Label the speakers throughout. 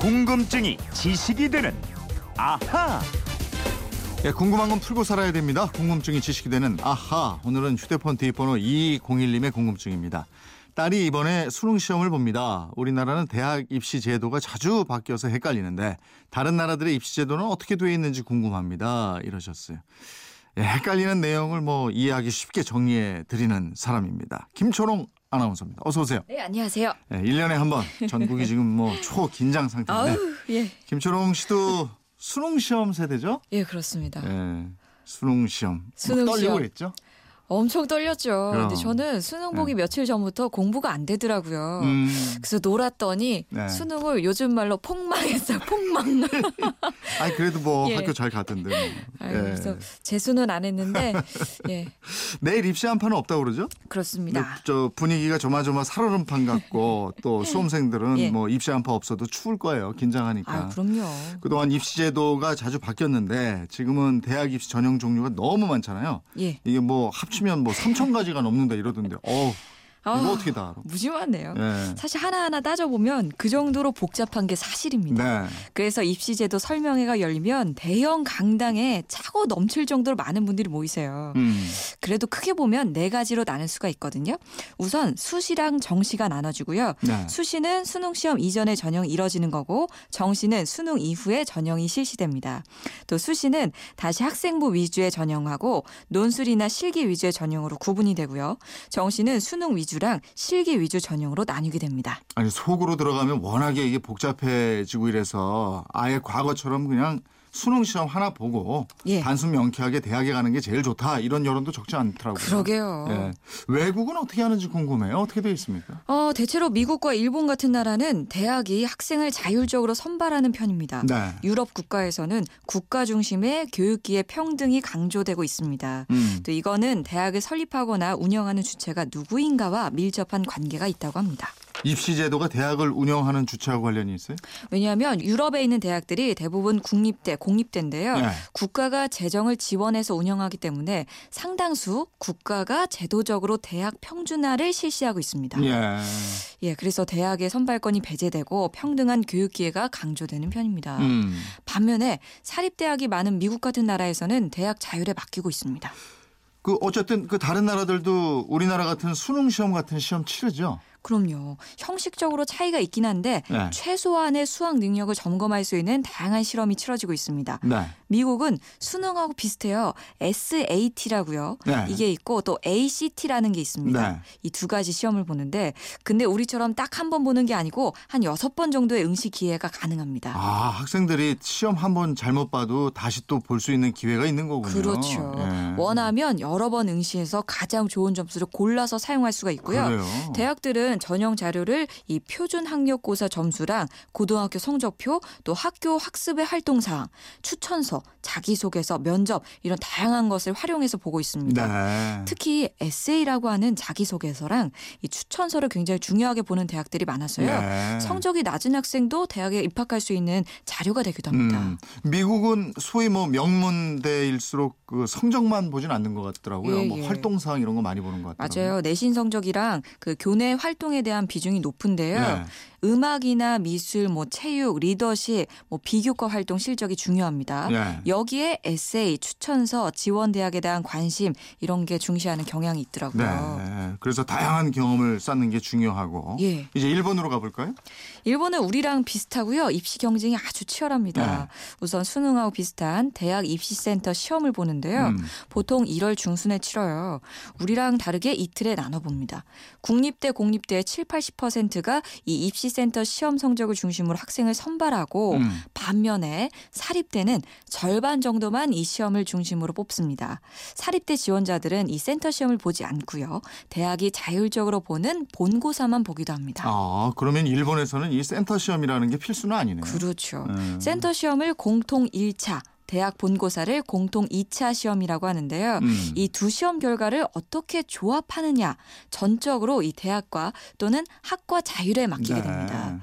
Speaker 1: 궁금증이 지식이 되는 아하.
Speaker 2: 예, 궁금한 건 풀고 살아야 됩니다. 궁금증이 지식이 되는 아하. 오늘은 휴대폰 뒷번호 2201님의 궁금증입니다. 딸이 이번에 수능 시험을 봅니다. 우리나라는 대학 입시 제도가 자주 바뀌어서 헷갈리는데 다른 나라들의 입시 제도는 어떻게 되어 있는지 궁금합니다. 이러셨어요. 예, 헷갈리는 내용을 뭐 이해하기 쉽게 정리해 드리는 사람입니다. 김초롱 아나운서입니다. 어서 오세요.
Speaker 3: 네, 안녕하세요.
Speaker 2: 예, 1년에 한 번 전국이 지금 뭐 초긴장 상태인데
Speaker 3: 아우, 예.
Speaker 2: 김초롱 씨도 수능 시험 세대죠?
Speaker 3: 예, 그렇습니다.
Speaker 2: 예. 수능 시험.
Speaker 3: 수능
Speaker 2: 막 떨리고
Speaker 3: 시험.
Speaker 2: 그랬죠?
Speaker 3: 엄청 떨렸죠. 근데 저는 수능 보기
Speaker 2: 네.
Speaker 3: 며칠 전부터 공부가 안 되더라고요.
Speaker 2: 음.
Speaker 3: 그래서 놀았더니
Speaker 2: 네.
Speaker 3: 수능을 요즘 말로 폭망했어요. 폭망.
Speaker 2: 아니 그래도 뭐
Speaker 3: 예.
Speaker 2: 학교 잘 갔던데. 뭐.
Speaker 3: 아유,
Speaker 2: 예.
Speaker 3: 그래서 재수는 안 했는데 예,
Speaker 2: 내일 입시 한판은 없다고 그러죠?
Speaker 3: 그렇습니다.
Speaker 2: 저 분위기가 조마조마 살얼음판 같고 또 수험생들은
Speaker 3: 예.
Speaker 2: 뭐 입시 한판 없어도 추울 거예요. 긴장하니까.
Speaker 3: 아, 그럼요.
Speaker 2: 그동안 입시 제도가 자주 바뀌었는데 지금은 대학 입시 전형 종류가 너무 많잖아요.
Speaker 3: 예.
Speaker 2: 이게 뭐 합치 면 뭐 3천 가지가 넘는다 이러던데. 어 우, 이거
Speaker 3: 아,
Speaker 2: 어떻게 다 알아?
Speaker 3: 무지하네요.
Speaker 2: 예.
Speaker 3: 사실 하나하나 따져보면 그 정도로 복잡한 게 사실입니다.
Speaker 2: 네.
Speaker 3: 그래서 입시제도 설명회가 열리면 대형 강당에 차고 넘칠 정도로 많은 분들이 모이세요.
Speaker 2: 음.
Speaker 3: 그래도 크게 보면 네 가지로 나눌 수가 있거든요. 우선 수시랑 정시가 나눠지고요.
Speaker 2: 네.
Speaker 3: 수시는 수능 시험 이전에 전형이 이뤄지는 거고 정시는 수능 이후에 전형이 실시됩니다. 또 수시는 다시 학생부 위주의 전형하고 논술이나 실기 위주의 전형으로 구분이 되고요. 정시는 수능 위주 랑 실기 위주 전형으로 나뉘게 됩니다.
Speaker 2: 아니 속으로 들어가면 워낙에 이게 복잡해지고 이래서 아예 과거처럼 그냥 수능 시험 하나 보고
Speaker 3: 예.
Speaker 2: 단순 명쾌하게 대학에 가는 게 제일 좋다 이런 여론도 적지 않더라고요.
Speaker 3: 그러게요.
Speaker 2: 예. 외국은 어떻게 하는지 궁금해요. 어떻게 돼 있습니까?
Speaker 3: 어, 대체로 미국과 일본 같은 나라는 대학이 학생을 자율적으로 선발하는 편입니다.
Speaker 2: 네.
Speaker 3: 유럽 국가에서는 국가 중심의 교육기의 평등이 강조되고 있습니다.
Speaker 2: 음.
Speaker 3: 또 이거는 대학을 설립하거나 운영하는 주체가 누구인가와 밀접한 관계가 있다고 합니다.
Speaker 2: 입시 제도가 대학을 운영하는 주체하고 관련이 있어요?
Speaker 3: 왜냐하면 유럽에 있는 대학들이 대부분 국립대, 공립대인데요.
Speaker 2: 네.
Speaker 3: 국가가 재정을 지원해서 운영하기 때문에 상당수 국가가 제도적으로 대학 평준화를 실시하고 있습니다.
Speaker 2: 예.
Speaker 3: 예, 그래서 대학의 선발권이 배제되고 평등한 교육 기회가 강조되는 편입니다.
Speaker 2: 음.
Speaker 3: 반면에 사립대학이 많은 미국 같은 나라에서는 대학 자율에 맡기고 있습니다.
Speaker 2: 그 어쨌든 그 다른 나라들도 우리나라 같은 수능 시험 같은 시험 치르죠.
Speaker 3: 그럼요. 형식적으로 차이가 있긴 한데
Speaker 2: 네.
Speaker 3: 최소한의 수학 능력을 점검할 수 있는 다양한 실험이 치러지고 있습니다.
Speaker 2: 네.
Speaker 3: 미국은 수능하고 비슷해요. SAT라고요.
Speaker 2: 네.
Speaker 3: 이게 있고 또 ACT라는 게 있습니다.
Speaker 2: 네.
Speaker 3: 이두 가지 시험을 보는데 근데 우리처럼 딱 한 번 보는 게 아니고 한 여섯 번 정도의 응시 기회가 가능합니다.
Speaker 2: 아, 학생들이 시험 한 번 잘못 봐도 다시 또 볼 수 있는 기회가 있는 거군요.
Speaker 3: 그렇죠.
Speaker 2: 예.
Speaker 3: 원하면 여러 번 응시해서 가장 좋은 점수를 골라서 사용할 수가 있고요.
Speaker 2: 그래요.
Speaker 3: 대학들은 전형 자료를 이 표준 학력고사 점수랑 고등학교 성적표 또 학교 학습의 활동 사항, 추천서, 자기소개서, 면접 이런 다양한 것을 활용해서 보고 있습니다.
Speaker 2: 네.
Speaker 3: 특히 에세이라고 하는 자기소개서랑 이 추천서를 굉장히 중요하게 보는 대학들이 많아서요.
Speaker 2: 네.
Speaker 3: 성적이 낮은 학생도 대학에 입학할 수 있는 자료가 되기도 합니다.
Speaker 2: 음, 미국은 소위 뭐 명문대일수록 그 성적만 보진 않는 것 같더라고요.
Speaker 3: 예,
Speaker 2: 뭐
Speaker 3: 예.
Speaker 2: 활동사항 이런 거 많이 보는 것 같더라고요.
Speaker 3: 맞아요. 내신 성적이랑 그 교내 활동에 대한 비중이 높은데요.
Speaker 2: 네.
Speaker 3: 음악이나 미술, 뭐 체육, 리더십, 뭐 비교과 활동 실적이 중요합니다.
Speaker 2: 네.
Speaker 3: 여기에 에세이, 추천서, 지원 대학에 대한 관심 이런 게 중시하는 경향이 있더라고요.
Speaker 2: 네. 그래서 다양한 경험을 쌓는 게 중요하고.
Speaker 3: 예.
Speaker 2: 이제 일본으로 가볼까요?
Speaker 3: 일본은 우리랑 비슷하고요. 입시 경쟁이 아주 치열합니다.
Speaker 2: 네.
Speaker 3: 우선 수능하고 비슷한 대학 입시센터 시험을 보는데요.
Speaker 2: 음.
Speaker 3: 보통 1월 중순에 치러요. 우리랑 다르게 이틀에 나눠 봅니다. 국립대, 공립대의 7, 80%가 이 입시 센터 시험 성적을 중심으로 학생을 선발하고
Speaker 2: 음.
Speaker 3: 반면에 사립대는 절반 정도만 이 시험을 중심으로 뽑습니다. 사립대 지원자들은 이 센터 시험을 보지 않고요. 대학이 자율적으로 보는 본고사만 보기도 합니다.
Speaker 2: 아, 그러면 일본에서는 이 센터 시험이라는 게 필수는 아니네요.
Speaker 3: 그렇죠.
Speaker 2: 음.
Speaker 3: 센터 시험을 공통 1차 대학 본고사를 공통 2차 시험이라고 하는데요.
Speaker 2: 음.
Speaker 3: 이두 시험 결과를 어떻게 조합하느냐 전적으로 이 대학과 또는 학과 자율에 맡기게
Speaker 2: 네.
Speaker 3: 됩니다.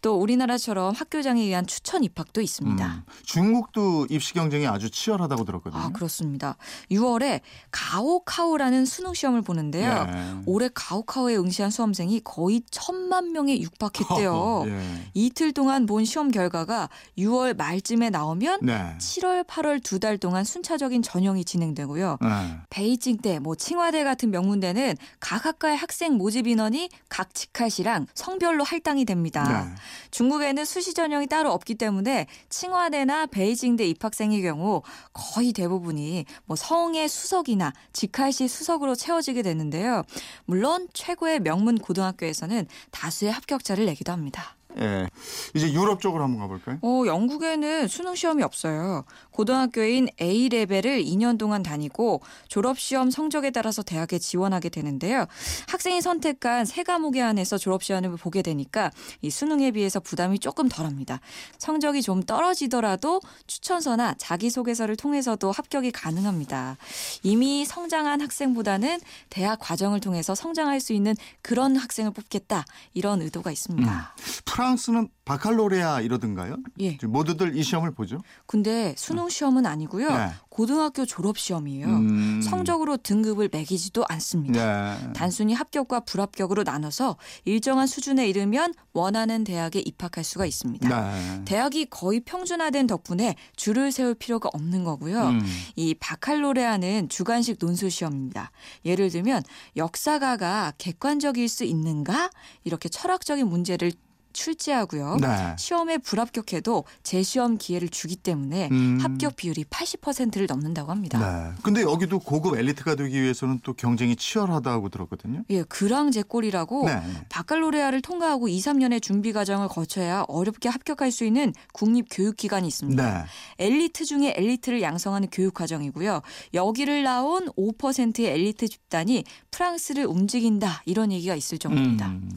Speaker 3: 또 우리나라처럼 학교장에 의한 추천 입학도 있습니다.
Speaker 2: 음. 중국도 입시 경쟁이 아주 치열하다고 들었거든요.
Speaker 3: 아 그렇습니다. 6월에 가오카오라는 수능 시험을 보는데요.
Speaker 2: 예.
Speaker 3: 올해 가오카오에 응시한 수험생이 거의 천만 명에 육박했대요.
Speaker 2: 예.
Speaker 3: 이틀 동안 본 시험 결과가 6월 말쯤에 나오면
Speaker 2: 네.
Speaker 3: 7월, 8월 두 달 동안 순차적인 전형이 진행되고요.
Speaker 2: 네.
Speaker 3: 베이징 대, 뭐 칭화대 같은 명문대는 각 학과의 학생 모집 인원이 각 직할시랑 성별로 할당이 됩니다.
Speaker 2: 네.
Speaker 3: 중국에는 수시 전형이 따로 없기 때문에 칭화대나 베이징대 입학생의 경우 거의 대부분이 뭐 성의 수석이나 직할시 수석으로 채워지게 되는데요. 물론 최고의 명문 고등학교에서는 다수의 합격자를 내기도 합니다.
Speaker 2: 예. 이제 유럽 쪽으로 한번 가볼까요?
Speaker 3: 어, 영국에는 수능 시험이 없어요. 고등학교인 A 레벨을 2년 동안 다니고 졸업 시험 성적에 따라서 대학에 지원하게 되는데요. 학생이 선택한 세 과목에 한해서 졸업 시험을 보게 되니까 이 수능에 비해서 부담이 조금 덜합니다. 성적이 좀 떨어지더라도 추천서나 자기소개서를 통해서도 합격이 가능합니다. 이미 성장한 학생보다는 대학 과정을 통해서 성장할 수 있는 그런 학생을 뽑겠다. 이런 의도가 있습니다.
Speaker 2: 프랑스는 바칼로레아 이러던가요?
Speaker 3: 예.
Speaker 2: 모두들 이 시험을 보죠.
Speaker 3: 근데 수능 시험은 아니고요.
Speaker 2: 네.
Speaker 3: 고등학교 졸업 시험이에요.
Speaker 2: 음.
Speaker 3: 성적으로 등급을 매기지도 않습니다.
Speaker 2: 네.
Speaker 3: 단순히 합격과 불합격으로 나눠서 일정한 수준에 이르면 원하는 대학에 입학할 수가 있습니다.
Speaker 2: 네.
Speaker 3: 대학이 거의 평준화된 덕분에 줄을 세울 필요가 없는 거고요.
Speaker 2: 음.
Speaker 3: 이 바칼로레아는 주관식 논술 시험입니다. 예를 들면 역사가가 객관적일 수 있는가 이렇게 철학적인 문제를 출제하고요.
Speaker 2: 네.
Speaker 3: 시험에 불합격해도 재시험 기회를 주기 때문에
Speaker 2: 음.
Speaker 3: 합격 비율이 80%를 넘는다고 합니다.
Speaker 2: 네. 근데 여기도 고급 엘리트가 되기 위해서는 또 경쟁이 치열하다고 들었거든요.
Speaker 3: 예, 그랑제꼴이라고
Speaker 2: 네.
Speaker 3: 바칼로레아를 통과하고 2, 3년의 준비 과정을 거쳐야 어렵게 합격할 수 있는 국립 교육 기관이 있습니다.
Speaker 2: 네.
Speaker 3: 엘리트 중에 엘리트를 양성하는 교육 과정이고요. 여기를 나온 5%의 엘리트 집단이 프랑스를 움직인다 이런 얘기가 있을 정도입니다.
Speaker 2: 음.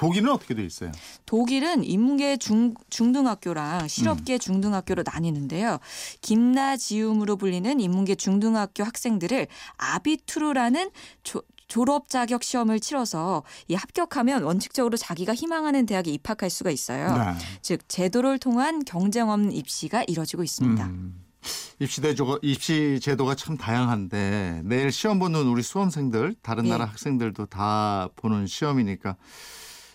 Speaker 2: 독일은 어떻게 돼 있어요?
Speaker 3: 독일은 인문계 중, 중등학교랑
Speaker 2: 음.
Speaker 3: 실업계 중등학교로 나뉘는데요. 김나지움으로 불리는 인문계 중등학교 학생들을 아비투르라는 조, 졸업 자격 시험을 치러서 이 합격하면 원칙적으로 자기가 희망하는 대학에 입학할 수가 있어요.
Speaker 2: 네.
Speaker 3: 즉 제도를 통한 경쟁 없는 입시가 이뤄지고 있습니다.
Speaker 2: 음. 입시 제도가 입시 제도가 참 다양한데 내일 시험 보는 우리 수험생들 다른
Speaker 3: 예.
Speaker 2: 나라 학생들도 다 보는 시험이니까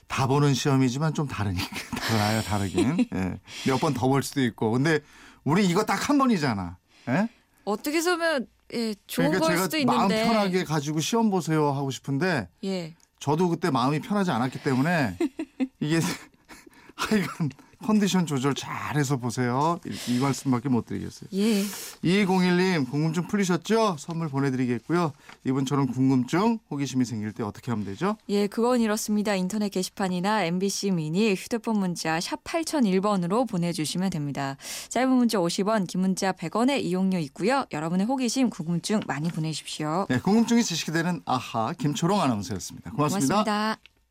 Speaker 2: 다 보는 시험이지만 좀 다르니까 달라요 다르긴 예. 몇 번 더 볼 수도 있고 근데 우리 이거 딱 한 번이잖아. 예?
Speaker 3: 어떻게 보면 예, 좋은
Speaker 2: 그러니까
Speaker 3: 걸
Speaker 2: 제가
Speaker 3: 수도
Speaker 2: 마음
Speaker 3: 있는데
Speaker 2: 편하게 가지고 시험 보세요 하고 싶은데
Speaker 3: 예.
Speaker 2: 저도 그때 마음이 편하지 않았기 때문에 이게 하여간 컨디션 조절 잘해서 보세요. 이, 이 말씀밖에 못 드리겠어요.
Speaker 3: 예.
Speaker 2: 2201님 궁금증 풀리셨죠? 선물 보내드리겠고요. 이분처럼 궁금증, 호기심이 생길 때 어떻게 하면 되죠?
Speaker 3: 예, 그건 이렇습니다. 인터넷 게시판이나 MBC 미니 휴대폰 문자 샵 8001번으로 보내주시면 됩니다. 짧은 문자 50원, 긴 문자 100원의 이용료 있고요. 여러분의 호기심, 궁금증 많이 보내십시오.
Speaker 2: 네, 궁금증이 지식이 되는 아하 김초롱 아나운서였습니다 고맙습니다.
Speaker 3: 고맙습니다.